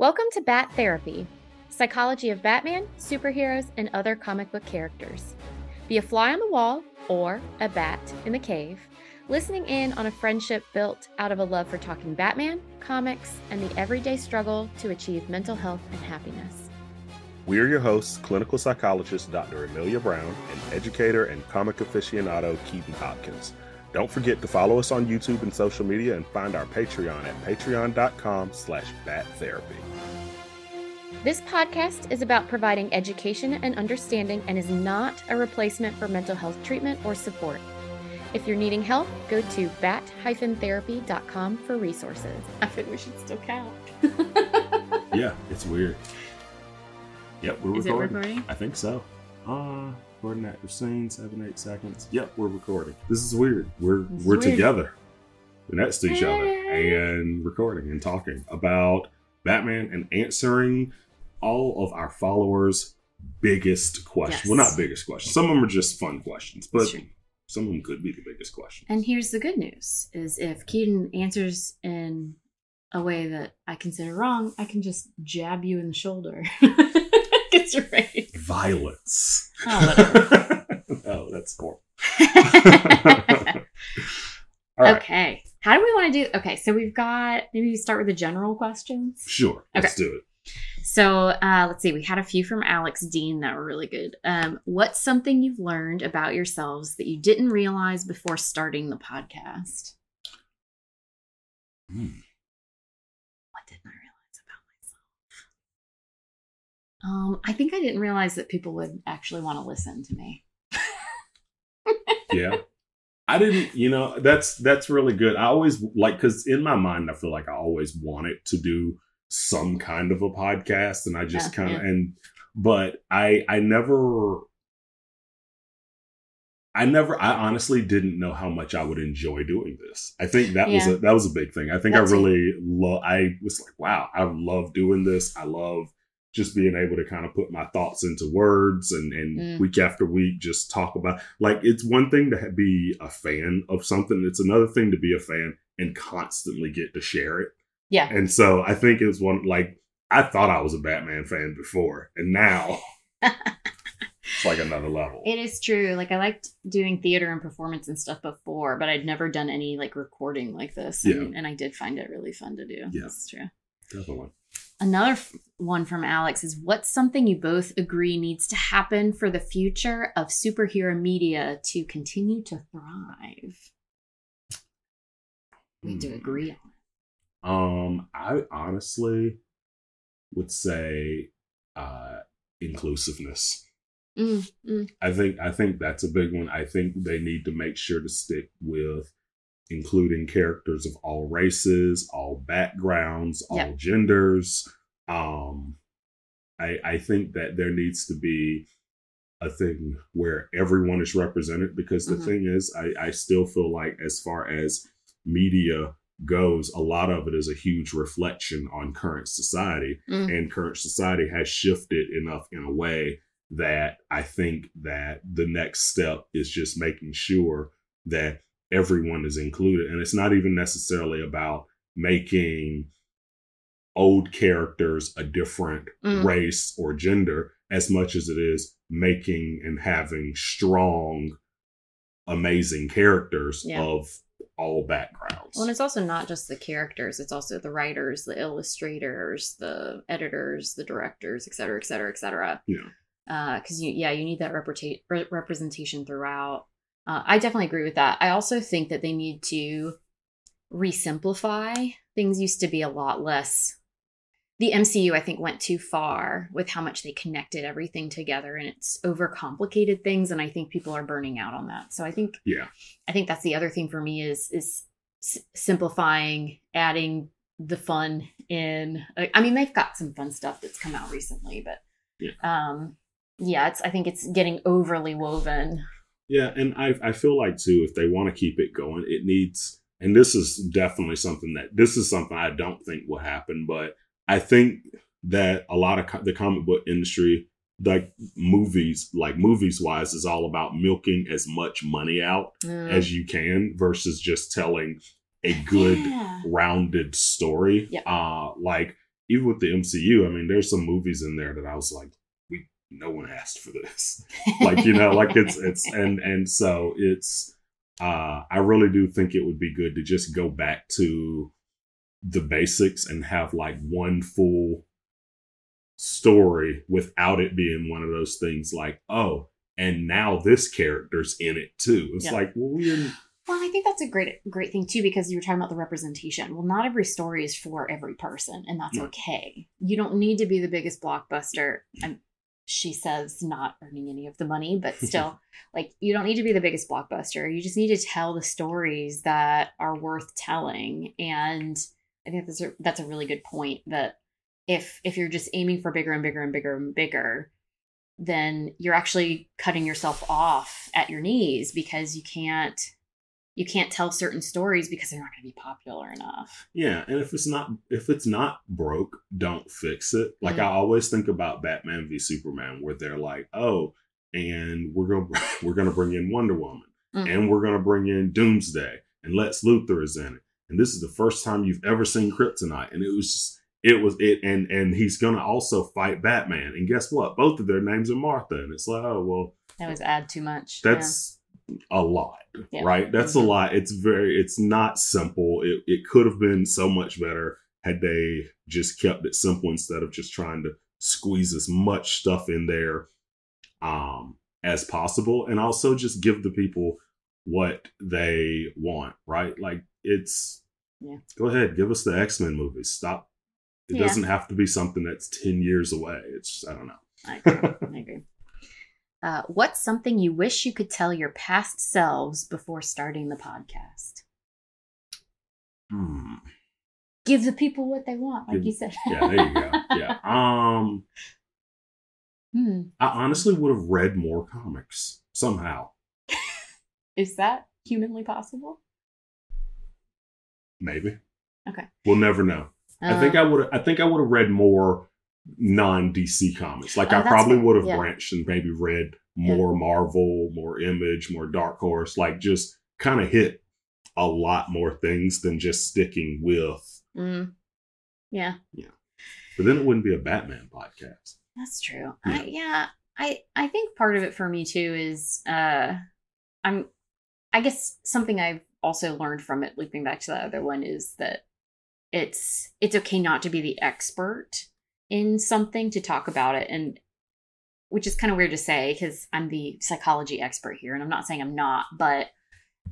Welcome to Bat Therapy, psychology of Batman, superheroes, and other comic book characters. Be a fly on the wall or a bat in the cave, listening in on a friendship built out of a love for talking Batman, comics, and the everyday struggle to achieve mental health and happiness. We are your hosts, clinical psychologist Dr. Emilia Brown and educator and comic aficionado Keeden Hopkins. Don't forget to follow us on YouTube and social media and find our Patreon at patreon.com slash battherapy. This podcast is about providing education and understanding and is not a replacement for mental health treatment or support. If you're needing help, go to bat-therapy.com for resources. I think we should still count. yeah, it's weird. Yep, we're Is it recording. recording? I think so. Uh, recording at your scene, seven, eight seconds. Yep, we're recording. This is weird. We're This we're weird. together. We're next to each other and recording and talking about Batman and answering all of our followers' biggest questions. Well, not biggest questions. Some of them are just fun questions, but some of them could be the biggest questions. And here's the good news is if Keeden answers in a way that I consider wrong, I can just jab you in the shoulder. You ready. Violence. Oh, oh, that's right. Okay. How do we want to do Okay, so we've got maybe we start with the general questions. Sure. okay. Let's do it. So uh, let's see. We had a few from Alex Dean that were really good. Um, what's something you've learned about yourselves that you didn't realize before starting the podcast? Hmm. What didn't I realize about myself? Um, I think I didn't realize that people would actually want to listen to me. yeah. I didn't you know that's that's really good. I always like because in my mind i feel like i always wanted to do some kind of a podcast and i just Yeah, kind of yeah. and but i i never i never i honestly didn't know how much i would enjoy doing this. I think that was a that was a big thing. I think That's i really love i was like wow i love doing this. I love just being able to kind of put my thoughts into words and, and Mm. week after week just talk about like it's one thing to be a fan of something it's another thing to be a fan and constantly get to share it Yeah. and so i think it was one like i thought i was a batman fan before and now it's like another level It is true. Like I liked doing theater and performance and stuff before, but I'd never done any like recording like this. And, and I did find it really fun to do. Yeah. That's true. definitely Another f- one from Alex is what's something you both agree needs to happen for the future of superhero media to continue to thrive? We do Hmm. agree on um i honestly would say uh inclusiveness. Mm, mm, I think I think that's a big one. I think they need to make sure to stick with including characters of all races, all backgrounds, all Yep. genders. Um, I I think that there needs to be a thing where everyone is represented because the Mhm. thing is, I I still feel like as far as media goes, a lot of it is a huge reflection on current society mm. and current society has shifted enough in a way that I think that the next step is just making sure that everyone is included. And it's not even necessarily about making old characters a different Mm. race or gender as much as it is making and having strong, amazing characters Yeah. of all backgrounds. Well, and it's also not just the characters; it's also the writers, the illustrators, the editors, the directors, et cetera, et cetera, et cetera. Yeah. Because you, yeah, you need that representa- re- representation throughout. Uh, I definitely agree with that. I also think that they need to re-simplify things. Used to be a lot less. The MCU, I think, went too far with how much they connected everything together, and it's overcomplicated things. And I think people are burning out on that. So I think yeah. I think that's the other thing for me is is s- simplifying, adding the fun in. I I mean, they've got some fun stuff that's come out recently, but Yeah. um, yeah, it's. I think it's getting overly woven. Yeah, and I I feel like too if they want to keep it going, it needs and this is definitely something that this is something I don't think will happen, but I think that a lot of co- the comic book industry like movies like movies wise is all about milking as much money out Mm. as you can versus just telling a good Yeah. rounded story. Yeah. Uh like even with the MCU, I mean, there's some movies in there that I was like, no one asked for this. like, you know, like it's it's and and so it's uh I really do think it would be good to just go back to the basics and have like one full story without it being one of those things like, oh, and now this character's in it too. It's Yeah. like, well, we're Well, I think that's a great great thing too because you were talking about the representation. Well, not every story is for every person, and that's No. okay. You don't need to be the biggest blockbuster. I'm, she says not earning any of the money, but still, like you don't need to be the biggest blockbuster. You just need to tell the stories that are worth telling. And I think that's a, that's a really good point. That if if you're just aiming for bigger and bigger and bigger and bigger, then you're actually cutting yourself off at your knees because you can't you can't tell certain stories because they're not going to be popular enough. Yeah, and if it's not if it's not broke, don't fix it. Like Mm. I always think about Batman v Superman, where they're like, "Oh, and we're gonna we're gonna bring in Wonder Woman, Mhm. and we're gonna bring in Doomsday, and Lex Luthor is in it, and this is the first time you've ever seen Kryptonite, and it was just it was it, and and he's gonna also fight Batman, and guess what? Both of their names are Martha, and it's like, oh well, That was add too much. that's a lot Yeah. right that's a lot it's very it's not simple it, it could have been so much better had they just kept it simple instead of just trying to squeeze as much stuff in there um as possible and also just give the people what they want right like it's Yeah. go ahead give us the x-men movies stop it Yeah. doesn't have to be something that's 10 years away it's i don't know I agree. I agree. Uh, what's something you wish you could tell your past selves before starting the podcast? Hmm. Give the people what they want, like Give- you said. yeah there you go yeah um Hmm. I honestly would have read more comics somehow. Is that humanly possible? Maybe. Okay. We'll never know. I think Uh, I would. I think I would have read more non DC comics. Like Oh, I probably would have Yeah. branched and maybe read more Marvel, more Image, more Dark Horse. Like just kind of hit a lot more things than just sticking with. mm, yeah, But then it wouldn't be a Batman podcast. that's true. Yeah. I yeah, I I think part of it for me too is uh I'm I guess something I've also learned from it looping back to that other one is that it's it's okay not to be the expert in something to talk about it and which is kind of weird to say because I'm the psychology expert here and I'm not saying I'm not but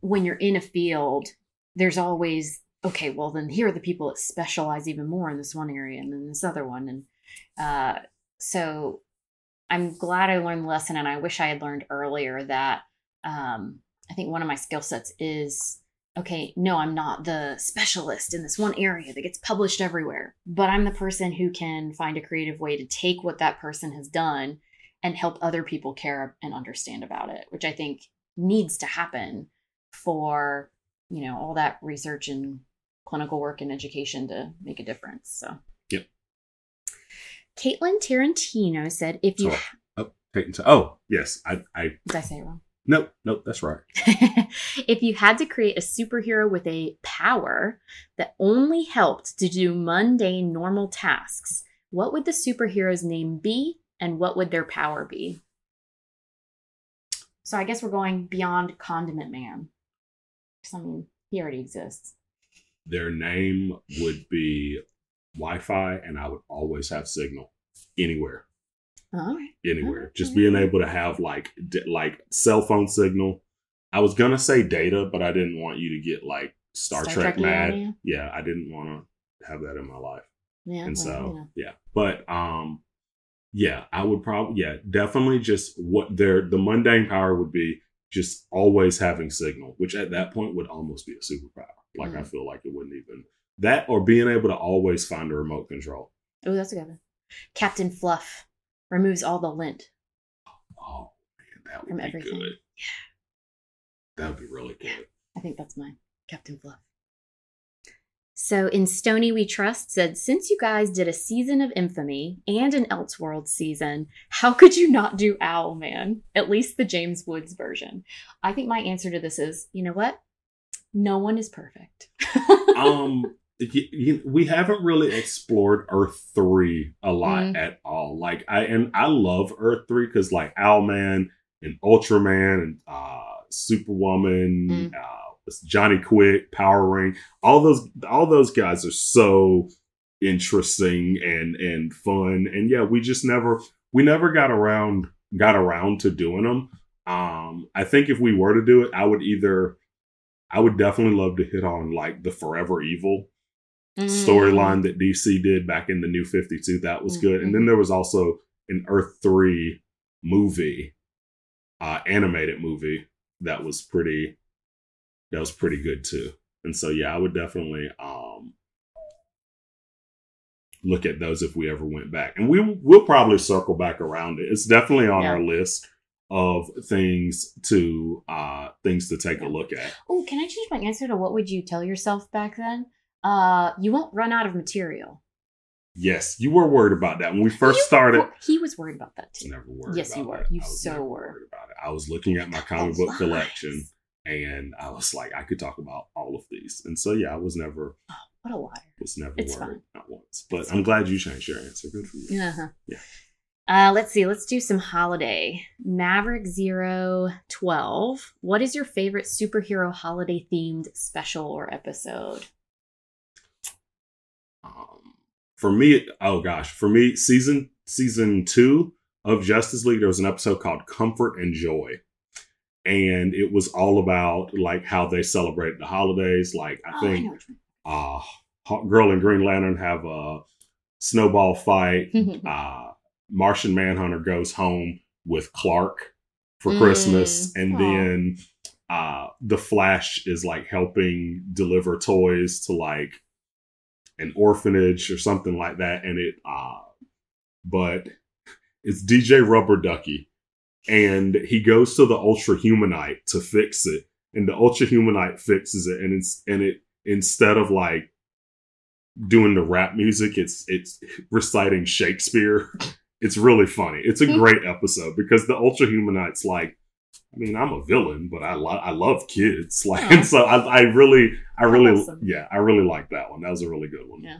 when you're in a field there's always okay well then here are the people that specialize even more in this one area and then this other one and uh so I'm glad I learned the lesson and I wish I had learned earlier that um I think one of my skill sets is okay, no, I'm not the specialist in this one area that gets published everywhere, but I'm the person who can find a creative way to take what that person has done and help other people care and understand about it, which I think needs to happen for, you know, all that research and clinical work and education to make a difference. So, Yep. Caitlin Tarantino said, if you, Oh, oh, oh yes, I, I, did I say it wrong? Nope, nope, that's right. if you had to create a superhero with a power that only helped to do mundane, normal tasks, what would the superhero's name be and what would their power be? So I guess we're going beyond Condiment Man. I mean, he already exists. Their name would be Wi-Fi, and I would always have signal anywhere. Right. anywhere. Okay. Just being able to have like d- like cell phone signal. I was gonna say data, but I didn't want you to get like Star, Star Trek Trek-y mad. you? Yeah, I didn't want to have that in my life, Yeah. and well, so know. yeah. But um, yeah, I would probably yeah definitely just what their the mundane power would be just always having signal, which at that point would almost be a superpower. Like I Mhm. feel like it wouldn't even that or being able to always find a remote control. Oh, that's a good one. Captain Fluff removes all the lint. Oh man, that would From be everything. good. That would be really good. I think that's mine. Captain Fluff. So in Stony We Trust said, since you guys did a season of Infamy and an Elseworld season, how could you not do Owlman? At least the James Woods version. I think my answer to this is, you know what? No one is perfect. um we haven't really explored Earth three a lot Mm. at all. Like I and I love Earth three because like Owlman and Ultraman and uh, Superwoman, Mm. uh, Johnny Quick, Power Ring, all those all those guys are so interesting and and fun. And yeah, we just never we never got around got around to doing them. Um, I think if we were to do it, I would either I would definitely love to hit on like the Forever Evil Mm. storyline that DC did back in the New 52. That was good. And then there was also an Earth 3 movie, uh, animated movie that was pretty, that was pretty good too. And so, yeah, I would definitely, um, look at those if we ever went back. And we we'll probably circle back around it. It's definitely on Yeah. our list of things to, uh, things to take a look at. Oh, can I change my answer to what would you tell yourself back then? Uh, you won't run out of material. Yes, you were worried about that when we first You- started. he was worried about that too. never worried. Yes, you were. that. You so were. worried about it. I was looking at my comic book collection, and I was like, I could talk about all of these. And so, yeah, I was never What a liar. was never It's worried fine. not once. But It's I'm glad you changed your answer. Good for you. Uh-huh. Yeah. Uh, let's see. Let's do some holiday. Maverick Zero Twelve. What is your favorite superhero holiday themed special or episode? Um, for me, oh gosh, for me, season season two of Justice League, there was an episode called Comfort and Joy. And it was all about like how they celebrate the holidays. Like I oh, think I uh Girl and Green Lantern have a snowball fight. Uh Martian Manhunter goes home with Clark for Mm. Christmas, and Aw. then uh the Flash is like helping deliver toys to like an orphanage or something like that, and it uh but it's DJ Rubber Ducky, and he goes to the Ultra Humanite to fix it, and the Ultra Humanite fixes it, and it's and it instead of like doing the rap music, it's it's reciting Shakespeare. It's really funny. It's a great episode because the Ultra Humanite's like, I mean, I'm a villain, but I love I love kids. Like, Aw. and so I, I really, I really, Awesome. yeah, I really like that one. That was a really good one. Yeah.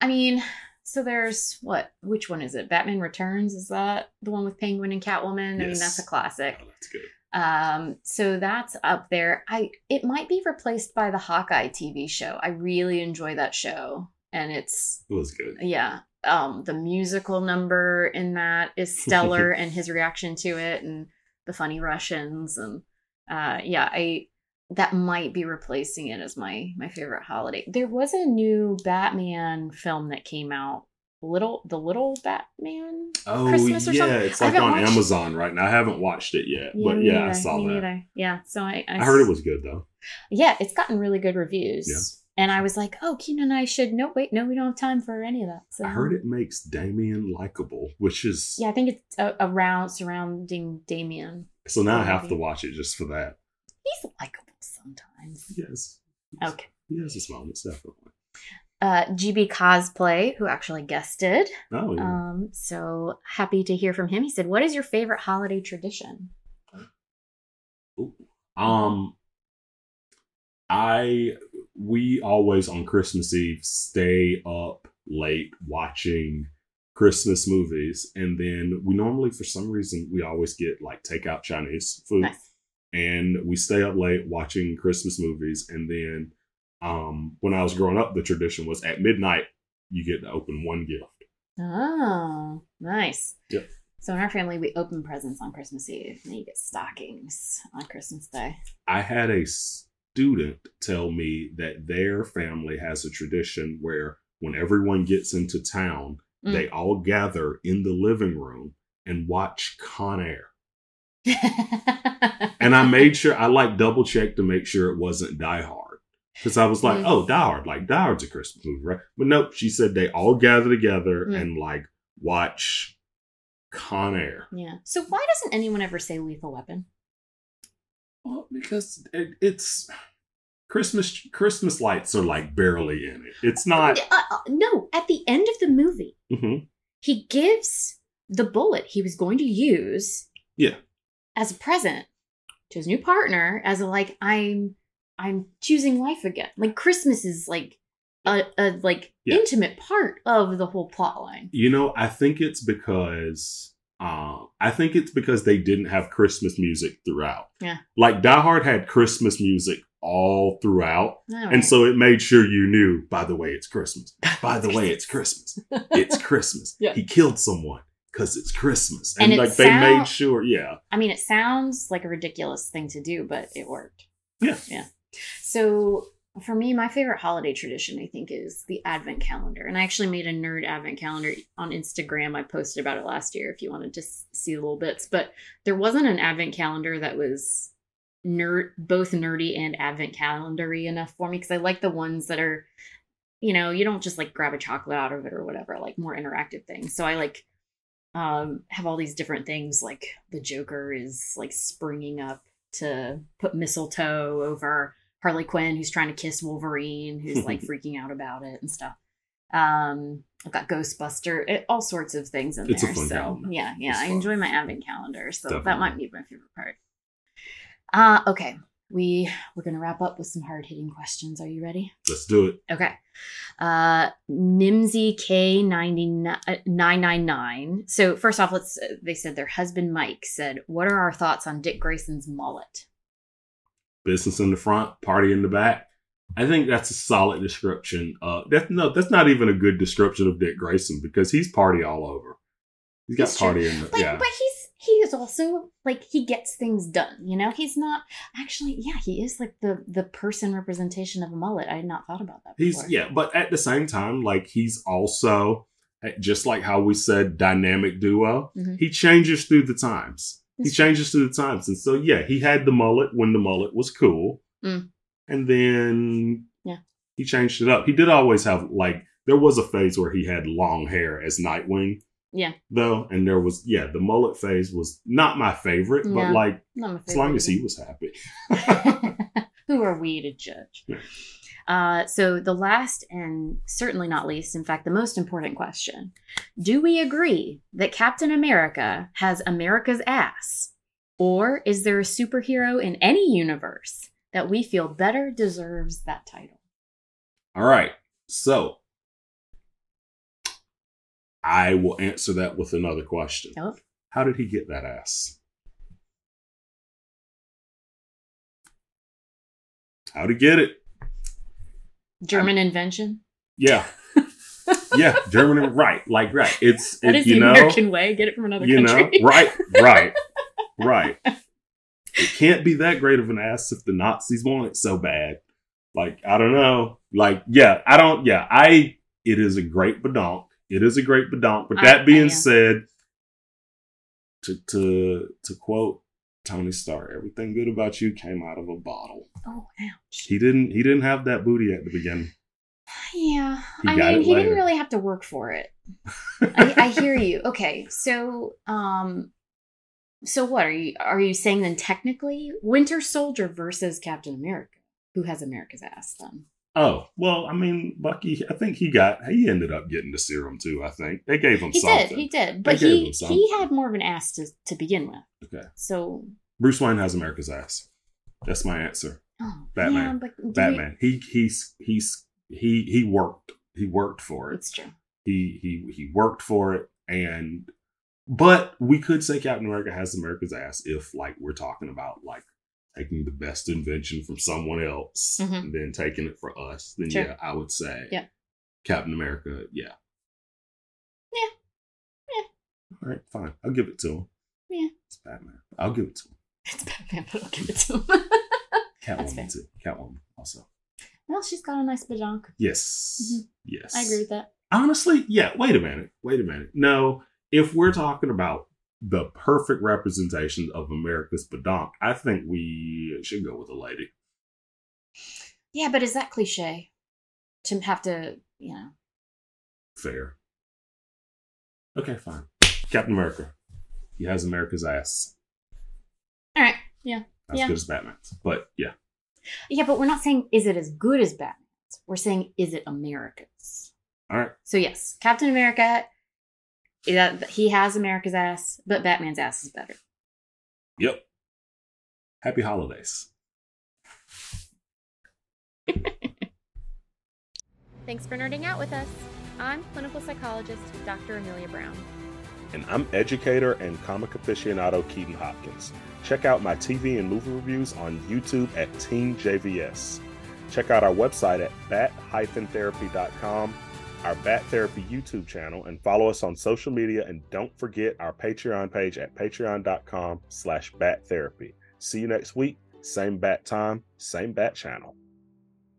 I mean, so there's what? Which one is it? Batman Returns? Is that the one with Penguin and Catwoman? I mean, that's a classic. Oh, that's good. Um, so that's up there. I it might be replaced by the Hawkeye TV show. I really enjoy that show, and it's It was good. yeah. Um, the musical number in that is stellar, and his reaction to it, and the funny Russians, and uh, yeah, I that might be replacing it as my my favorite holiday. There was a new Batman film that came out, little the little Batman. Oh Christmas or yeah, something? it's like on watched- Amazon right now. I haven't watched it yet, but me yeah, I neither, saw me that. Yeah, so I I heard it was good though. yeah, it's gotten really good reviews. And I was like, oh, Keenan and I should. No, wait, no, we don't have time for any of that. So I heard it makes Damian likable, which is Yeah, I think it's uh, around surrounding Damian. so now I have to watch it just for that. He's likable sometimes. Yes, Okay. he has his moments definitely. Uh, GB Cosplay, who actually guested. Oh yeah. Um, so happy to hear from him. He said, "What is your favorite holiday tradition?" Ooh. Um, I we always on Christmas Eve stay up late watching Christmas movies, and then we normally for some reason we always get like takeout Chinese food, Nice. and we stay up late watching Christmas movies, and then um when I was growing up, the tradition was at midnight you get to open one gift. Oh, nice. Yep. So in our family, we open presents on Christmas Eve, and then you get stockings on Christmas Day. I had a student tell me that their family has a tradition where when everyone gets into town, Mm. they all gather in the living room and watch Con Air. And I made sure I like double checked to make sure it wasn't Die Hard. Because I was like, Mm. oh, Die Hard, like Die Hard's a Christmas movie, right? But nope, she said they all gather together Mm. and like watch Con Air. yeah. So why doesn't anyone ever say Lethal Weapon? Well, because it, it's Christmas. Christmas lights are like barely in it. It's not. Uh, uh, no, at the end of the movie, Mhm. he gives the bullet he was going to use Yeah. as a present to his new partner as a like i'm i'm choosing life again like christmas is like a, a like Yeah. intimate part of the whole plot line. You know, I think it's because uh, I think it's because they didn't have Christmas music throughout. Yeah. Like Die Hard had Christmas music all throughout. And so it made sure you knew, by the way, it's Christmas. By the way, it's Christmas. It's Christmas. Yeah. He killed someone because it's Christmas. And And, like they sound- made sure, yeah. I mean, it sounds like a ridiculous thing to do, but it worked. Yeah. Yeah. So for me, my favorite holiday tradition, I think, is the Advent calendar. And I actually made a nerd Advent calendar on Instagram. I posted about it last year if you wanted to see little bits. But there wasn't an Advent calendar that was nerd, both nerdy and Advent calendary enough for me because I like the ones that are, you know, you don't just like grab a chocolate out of it or whatever, I like more interactive things. So I like um have all these different things like the joker is like springing up to put mistletoe over harley quinn who's trying to kiss wolverine who's like freaking out about it and stuff um i've got ghostbuster it, all sorts of things in It's there so calendar. yeah yeah It's i fun. enjoy my advent calendar so that might be my favorite part uh okay we we're gonna wrap up with some hard-hitting questions are you ready Let's do it. Okay. Uh Nimsy K999. So first off, let's they said their husband Mike said, "What are our thoughts on Dick Grayson's mullet?" Business in the front, party in the back. I think that's a solid description. Uh, that's no, that's not even a good description of Dick Grayson because he's party all over. He's got It's true. party in the But yeah. but he's he is also like he gets things done, you know? He's not actually yeah, he is like the the person representation of a mullet. I had not thought about that He's yeah, but at the same time, like he's also eh, just like how we said dynamic duo. Mhm. He changes through the times. He changes through the times, and so yeah, he had the mullet when the mullet was cool, Mm. and then Yeah. he changed it up. He did always have like there was a phase where he had long hair as Nightwing. Yeah. though, and there was yeah, the mullet phase was not my favorite, but like my as long favorite as he was happy. Who are we to judge? Yeah. Uh, so, the last and certainly not least, in fact, the most important question Do we agree that Captain America has America's ass? Or is there a superhero in any universe that we feel better deserves that title? All right. So I will answer that with another question. Oh. How did he get that ass? How'd he get it? German invention? Yeah. yeah, German right. Like right. It's That it, is you the know American way. Get it from another you know right, right, right. It can't be that great of an ass if the Nazis want it so bad. Like I don't know. Like yeah, I don't. Yeah, I. It is a great badonk. It is a great badonk. But that I being am. said, to to to quote Tony Stark, everything good about you came out of a bottle. Oh, ouch. He didn't. He didn't have that booty at the beginning. Yeah. He I mean, he later. didn't really have to work for it. I, I hear you. Okay, so um, so what are you are you saying then? Technically, Winter Soldier versus Captain America, who has America's ass? Then Oh well, I mean, Bucky. I think he got. He ended up getting the serum too. I think they gave him he something. did, he did, but gave he he had more of an ass to to begin with. Okay. So, Bruce Wayne has America's ass. That's my answer. oh, Batman. Yeah, but do we- Batman. He he's he's he he worked. He worked for it. it's true. He he he worked for it, and but we could say Captain America has America's ass if like we're talking about like taking the best invention from someone else Mhm. and then taking it for us. Then Sure. yeah, I would say Yeah. Captain America. Yeah. Yeah. Yeah. All right, fine. I'll give it to him. Yeah. It's Batman. I'll give it to him. It's Batman, but I'll give it to him. Catwoman too. Catwoman also. well, she's got a nice bajonk. Yes. Mhm. Yes. I agree with that. Honestly, yeah. Wait a minute. Wait a minute. No, if we're talking about the perfect representation of America's badonk, I think we should go with a lady. Yeah, but is that cliche to have to, you know? Fair. Okay, fine. Captain America. He has America's ass. All right. Yeah. As Yeah. good as Batman's. But yeah. Yeah, but we're not saying is it as good as Batman's. We're saying is it America's. All right. So yes, Captain America, yeah, uh, he has America's ass, but Batman's ass is better. Yep. Happy holidays. Thanks for nerding out with us. I'm clinical psychologist Dr. Emilia Brown. And I'm educator and comic aficionado Keeden Hopkins. Check out my TV and movie reviews on YouTube at Team JVS. Check out our website at bat-therapy.com, our Bat Therapy YouTube channel, and follow us on social media. And don't forget our Patreon page at patreon.com slash bat therapy. See you next week. Same bat time, same bat channel.